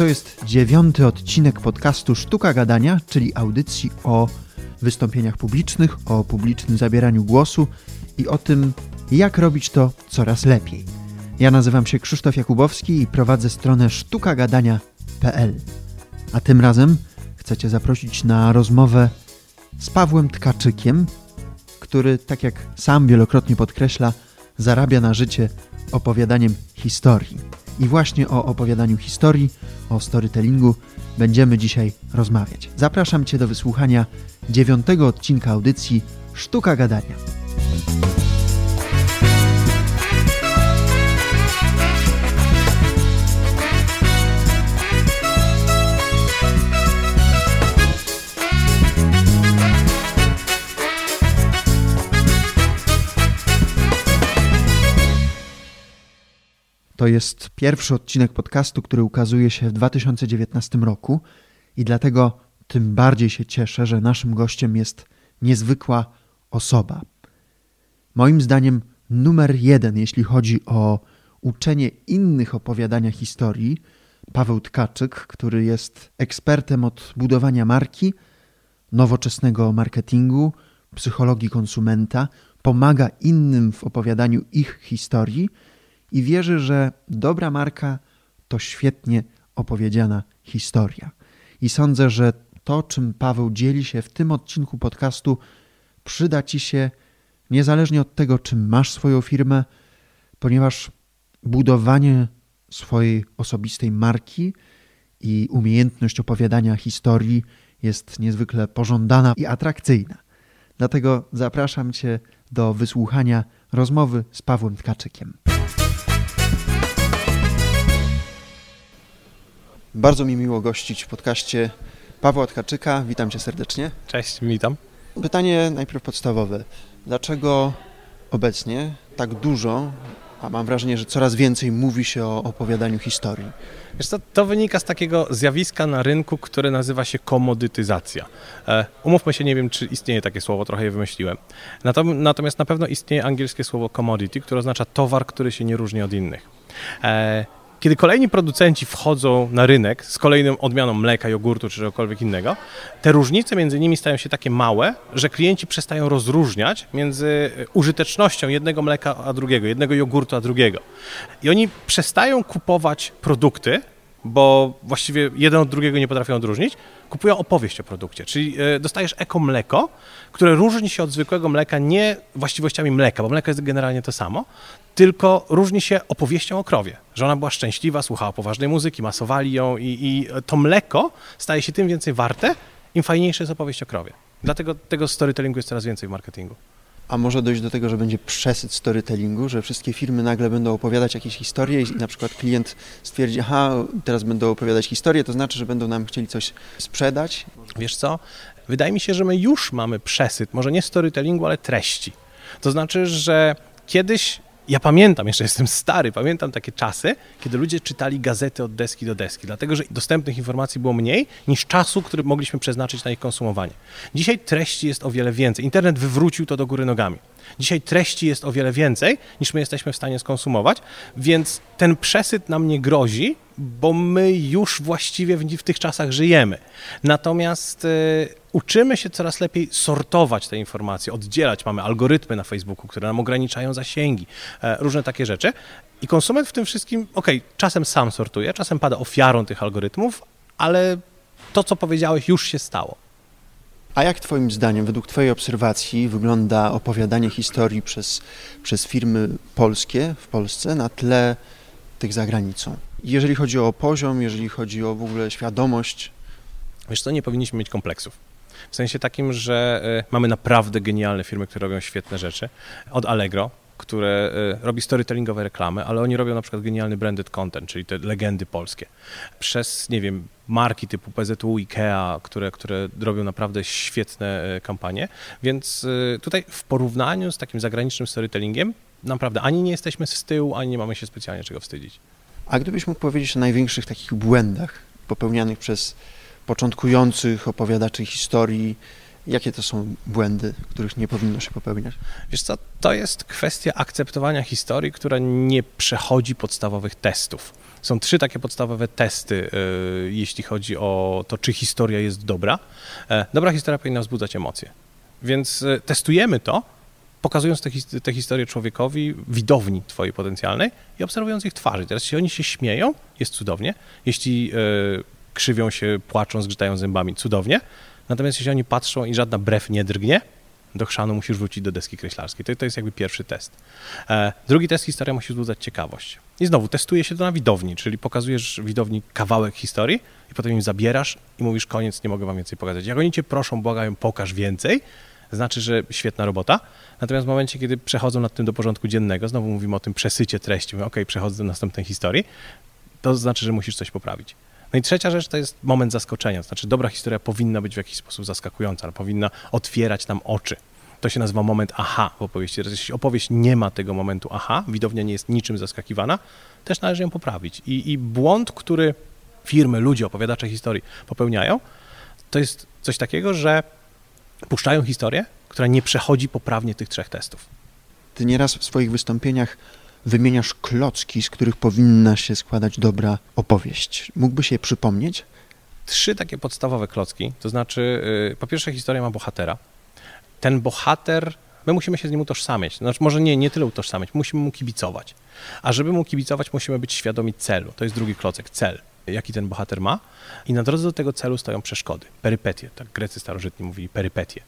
To jest dziewiąty odcinek podcastu Sztuka Gadania, czyli audycji o wystąpieniach publicznych, o publicznym zabieraniu głosu i o tym, jak robić to coraz lepiej. Ja nazywam się Krzysztof Jakubowski i prowadzę stronę sztukagadania.pl. A tym razem chcecie zaprosić na rozmowę z Pawłem Tkaczykiem, który, tak jak sam wielokrotnie podkreśla, zarabia na życie opowiadaniem historii. I właśnie o opowiadaniu historii, o storytellingu będziemy dzisiaj rozmawiać. Zapraszam Cię do wysłuchania dziewiątego odcinka audycji Sztuka Gadania. To jest pierwszy odcinek podcastu, który ukazuje się w 2019 roku i dlatego tym bardziej się cieszę, że naszym gościem jest niezwykła osoba. Moim zdaniem numer jeden, jeśli chodzi o uczenie innych opowiadania historii, Paweł Tkaczyk, który jest ekspertem od budowania marki, nowoczesnego marketingu, psychologii konsumenta, pomaga innym w opowiadaniu ich historii – i wierzy, że dobra marka to świetnie opowiedziana historia. I sądzę, że to, czym Paweł dzieli się w tym odcinku podcastu, przyda Ci się niezależnie od tego, czym masz swoją firmę, ponieważ budowanie swojej osobistej marki i umiejętność opowiadania historii jest niezwykle pożądana i atrakcyjna. Dlatego zapraszam Cię do wysłuchania rozmowy z Pawłem Tkaczykiem. Bardzo mi miło gościć w podcaście Pawła Tkaczyka. Witam cię serdecznie. Cześć, witam. Pytanie najpierw podstawowe. Dlaczego obecnie tak dużo, a mam wrażenie, że coraz więcej mówi się o opowiadaniu historii? Wiesz co, to wynika z takiego zjawiska na rynku, które nazywa się komodytyzacja. E, umówmy się, nie wiem, czy istnieje takie słowo, trochę je wymyśliłem. Natomiast na pewno istnieje angielskie słowo commodity, które oznacza towar, który się nie różni od innych. E, kiedy kolejni producenci wchodzą na rynek z kolejną odmianą mleka, jogurtu czy czegokolwiek innego, te różnice między nimi stają się takie małe, że klienci przestają rozróżniać między użytecznością jednego mleka a drugiego, jednego jogurtu a drugiego. I oni przestają kupować produkty, bo właściwie jeden od drugiego nie potrafią odróżnić, kupują opowieść o produkcie. Czyli e, dostajesz eko mleko, które różni się od zwykłego mleka nie właściwościami mleka, bo mleko jest generalnie to samo, tylko różni się opowieścią o krowie, że ona była szczęśliwa, słuchała poważnej muzyki, masowali ją i, i to mleko staje się tym więcej warte, im fajniejsza jest opowieść o krowie. Dlatego tego storytellingu jest coraz więcej w marketingu. A może dojść do tego, że będzie przesyt storytellingu, że wszystkie firmy nagle będą opowiadać jakieś historie i na przykład klient stwierdzi, aha, teraz będą opowiadać historię, to znaczy, że będą nam chcieli coś sprzedać? Wiesz co? Wydaje mi się, że my już mamy przesyt, może nie storytellingu, ale treści. To znaczy, że kiedyś ja pamiętam, jeszcze jestem stary, pamiętam takie czasy, kiedy ludzie czytali gazety od deski do deski, dlatego że dostępnych informacji było mniej niż czasu, który mogliśmy przeznaczyć na ich konsumowanie. Dzisiaj treści jest o wiele więcej. Internet wywrócił to do góry nogami. Dzisiaj treści jest o wiele więcej, niż my jesteśmy w stanie skonsumować, więc ten przesyt nam nie grozi, bo my już właściwie w, w tych czasach żyjemy. Natomiast y, uczymy się coraz lepiej sortować te informacje, oddzielać. Mamy algorytmy na Facebooku, które nam ograniczają zasięgi, e, różne takie rzeczy. I konsument w tym wszystkim, ok, czasem sam sortuje, czasem pada ofiarą tych algorytmów, ale to, co powiedziałeś, już się stało. A jak Twoim zdaniem, według Twojej obserwacji, wygląda opowiadanie historii przez, przez firmy polskie w Polsce na tle tych za granicą? Jeżeli chodzi o poziom, jeżeli chodzi o w ogóle świadomość. Wiesz co, nie powinniśmy mieć kompleksów. W sensie takim, że e, mamy naprawdę genialne firmy, które robią świetne rzeczy. Od Allegro, które e, robi storytellingowe reklamy, ale oni robią na przykład genialny branded content, czyli te legendy polskie. Przez, nie wiem, marki typu PZU, IKEA, które, które robią naprawdę świetne e, kampanie, więc tutaj w porównaniu z takim zagranicznym storytellingiem naprawdę ani nie jesteśmy z tyłu, ani nie mamy się specjalnie czego wstydzić. A gdybyś mógł powiedzieć o największych takich błędach popełnianych przez początkujących opowiadaczy historii, Jakie to są błędy, których nie powinno się popełniać? Wiesz co, to jest kwestia akceptowania historii, która nie przechodzi podstawowych testów. Są trzy takie podstawowe testy, yy, jeśli chodzi o to, czy historia jest dobra. E, dobra historia powinna wzbudzać emocje. Więc y, testujemy to, pokazując te, te historie człowiekowi, widowni twojej potencjalnej i obserwując ich twarzy. Teraz jeśli oni się śmieją, jest cudownie. Jeśli y, krzywią się, płaczą, zgrzytają zębami, cudownie. Natomiast jeśli oni patrzą i żadna brew nie drgnie, do chrzanu musisz wrócić do deski kreślarskiej. To, to jest jakby pierwszy test. E, drugi test, historia musi wzbudzać ciekawość. I znowu, testuje się to na widowni, czyli pokazujesz widowni kawałek historii i potem im zabierasz i mówisz, koniec, nie mogę wam więcej pokazać. Jak oni cię proszą, błagają, pokaż więcej, znaczy, że świetna robota. Natomiast w momencie, kiedy przechodzą nad tym do porządku dziennego, znowu mówimy o tym przesycie treści, mówię, ok, przechodzę do następnej historii, to znaczy, że musisz coś poprawić. No i trzecia rzecz to jest moment zaskoczenia. Znaczy, dobra historia powinna być w jakiś sposób zaskakująca, powinna otwierać nam oczy. To się nazywa moment aha w opowieści. Jeśli opowieść nie ma tego momentu aha, widownia nie jest niczym zaskakiwana, też należy ją poprawić. I, i błąd, który firmy, ludzie, opowiadacze historii popełniają, to jest coś takiego, że puszczają historię, która nie przechodzi poprawnie tych trzech testów. Ty nieraz w swoich wystąpieniach wymieniasz klocki, z których powinna się składać dobra opowieść. Mógłbyś je przypomnieć? Trzy takie podstawowe klocki, to znaczy, yy, po pierwsze, historia ma bohatera. Ten bohater, my musimy się z nim utożsamiać. Znaczy, może nie, nie tyle utożsamiać, musimy mu kibicować. A żeby mu kibicować, musimy być świadomi celu. To jest drugi klocek, cel jaki ten bohater ma. I na drodze do tego celu stoją przeszkody, perypetie. Tak Grecy starożytni mówili perypetie.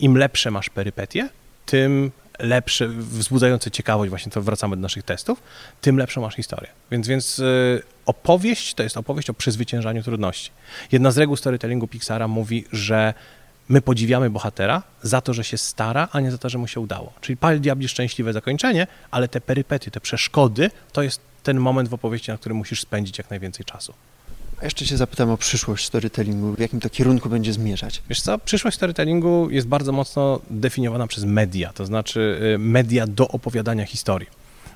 Im lepsze masz perypetie, tym lepsze, wzbudzające ciekawość, właśnie to wracamy do naszych testów, tym lepszą masz historię. Więc, więc yy, opowieść to jest opowieść o przezwyciężaniu trudności. Jedna z reguł storytellingu Pixara mówi, że my podziwiamy bohatera za to, że się stara, a nie za to, że mu się udało. Czyli pal diabli szczęśliwe zakończenie, ale te perypetie, te przeszkody, to jest ten moment w opowieści, na którym musisz spędzić jak najwięcej czasu. A jeszcze cię zapytam o przyszłość storytellingu. W jakim to kierunku będzie zmierzać? Wiesz co, przyszłość storytellingu jest bardzo mocno definiowana przez media, to znaczy y, media do opowiadania historii.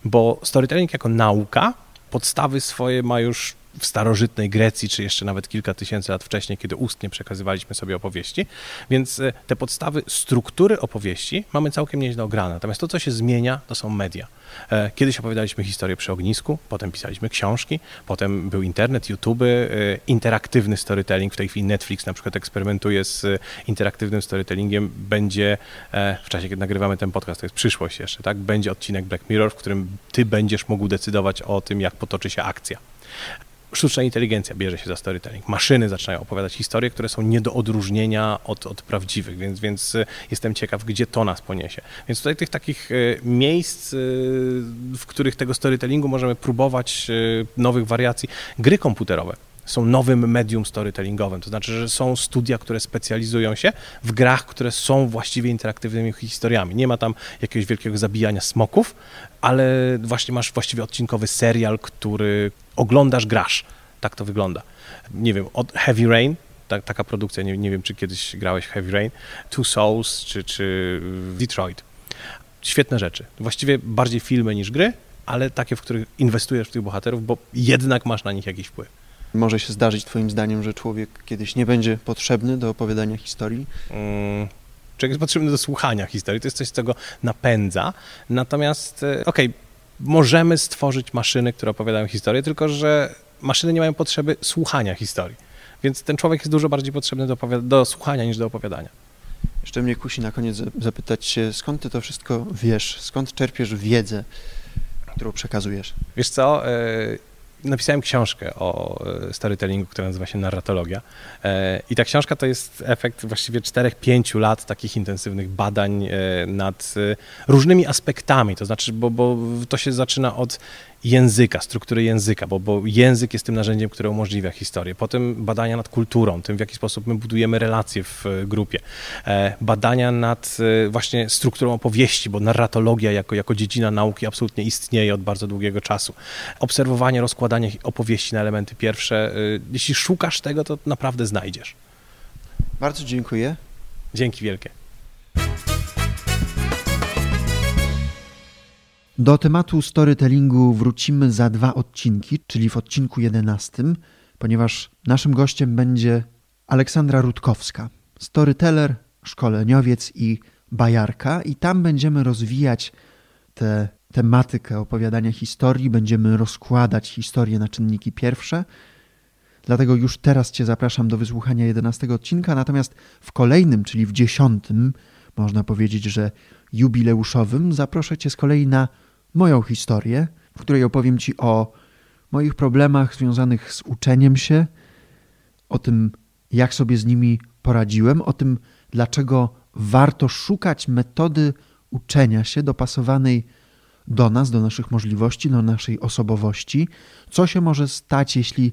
Bo storytelling jako nauka podstawy swoje ma już w starożytnej Grecji, czy jeszcze nawet kilka tysięcy lat wcześniej, kiedy ustnie przekazywaliśmy sobie opowieści. Więc e, te podstawy struktury opowieści mamy całkiem nieźle ograne. Natomiast to, co się zmienia, to są media. E, kiedyś opowiadaliśmy historię przy ognisku, potem pisaliśmy książki, potem był internet, YouTube, e, interaktywny storytelling. W tej chwili Netflix na przykład eksperymentuje z interaktywnym storytellingiem. Będzie w czasie, kiedy nagrywamy ten podcast, to jest przyszłość jeszcze, tak? Będzie odcinek Black Mirror, w którym ty będziesz mógł decydować o tym, jak potoczy się akcja sztuczna inteligencja bierze się za storytelling. Maszyny zaczynają opowiadać historie, które są nie do odróżnienia od, od prawdziwych, więc, więc y, jestem ciekaw, gdzie to nas poniesie. Więc tutaj tych takich y, miejsc, y, w których tego storytellingu możemy próbować nowych wariacji, gry komputerowe są nowym medium storytellingowym. To znaczy, że są studia, które specjalizują się w grach, które są właściwie interaktywnymi historiami. Nie ma tam jakiegoś wielkiego zabijania smoków, ale właśnie masz właściwie odcinkowy serial, który oglądasz, grasz. Tak to wygląda. Nie wiem, od Heavy Rain, ta, taka produkcja, nie, nie wiem, czy kiedyś grałeś Heavy Rain, Two Souls czy, czy Detroit. Świetne rzeczy. Właściwie bardziej filmy niż gry, ale takie, w których inwestujesz w tych bohaterów, bo jednak masz na nich jakiś wpływ. Może się zdarzyć Twoim zdaniem, że człowiek kiedyś nie będzie potrzebny do opowiadania historii? Mm, człowiek jest potrzebny do słuchania historii, to jest coś, co go napędza. Natomiast, e, okej, okay, możemy stworzyć maszyny, które opowiadają historię, tylko że maszyny nie mają potrzeby słuchania historii. Więc ten człowiek jest dużo bardziej potrzebny do, do słuchania niż do opowiadania. Jeszcze mnie kusi na koniec zapytać się, skąd ty to wszystko wiesz? Skąd czerpiesz wiedzę, którą przekazujesz? Wiesz co, e, napisałem książkę o e, storytellingu, która nazywa się Narratologia. E, I ta książka to jest efekt właściwie 4-5 lat takich intensywnych badań e, nad różnymi aspektami. To znaczy, bo, bo to się zaczyna od języka, struktury języka, bo, bo język jest tym narzędziem, które umożliwia historię. Potem badania nad kulturą, tym w jaki sposób my budujemy relacje w e, grupie. E, badania nad e, właśnie strukturą opowieści, bo narratologia jako, jako dziedzina nauki absolutnie istnieje od bardzo długiego czasu. Obserwowanie, rozkładanie opowieści na elementy pierwsze. Jeśli szukasz tego, to naprawdę znajdziesz. Bardzo dziękuję. Dzięki wielkie. Do tematu storytellingu wrócimy za dwa odcinki, czyli w odcinku jedenastym, ponieważ naszym gościem będzie Aleksandra Rutkowska, storyteller, szkoleniowiec i bajarka, i tam będziemy rozwijać tę tematykę opowiadania historii, będziemy rozkładać historię na czynniki pierwsze. Dlatego już teraz Cię zapraszam do wysłuchania 11 odcinka, natomiast w kolejnym, czyli w dziesiątym, można powiedzieć, że jubileuszowym, zaproszę Cię z kolei na moją historię, w której opowiem Ci o moich problemach związanych z uczeniem się, o tym, jak sobie z nimi poradziłem, o tym, dlaczego warto szukać metody uczenia się dopasowanej do nas, do naszych możliwości, do naszej osobowości, co się może stać, jeśli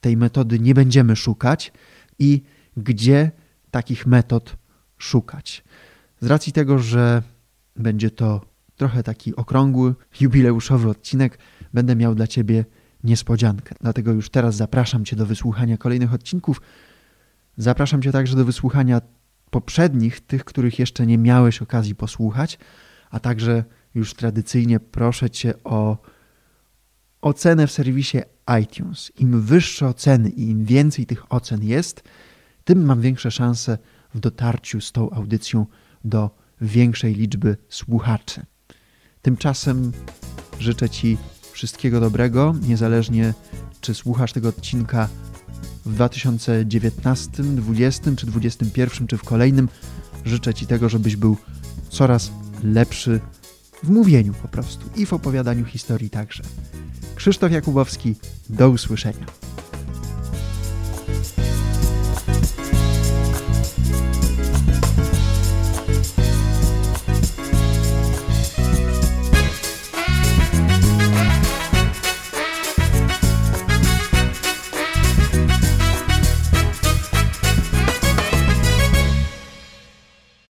tej metody nie będziemy szukać i gdzie takich metod szukać. Z racji tego, że będzie to trochę taki okrągły, jubileuszowy odcinek, będę miał dla Ciebie niespodziankę. Dlatego już teraz zapraszam Cię do wysłuchania kolejnych odcinków. Zapraszam Cię także do wysłuchania poprzednich, tych, których jeszcze nie miałeś okazji posłuchać, a także już tradycyjnie proszę Cię o ocenę w serwisie iTunes. Im wyższe oceny i im więcej tych ocen jest, tym mam większe szanse w dotarciu z tą audycją do większej liczby słuchaczy. Tymczasem życzę Ci wszystkiego dobrego, niezależnie czy słuchasz tego odcinka w 2019, 2020 czy 2021 czy w kolejnym. Życzę Ci tego, żebyś był coraz lepszy w mówieniu po prostu i w opowiadaniu historii także. Krzysztof Jakubowski, do usłyszenia.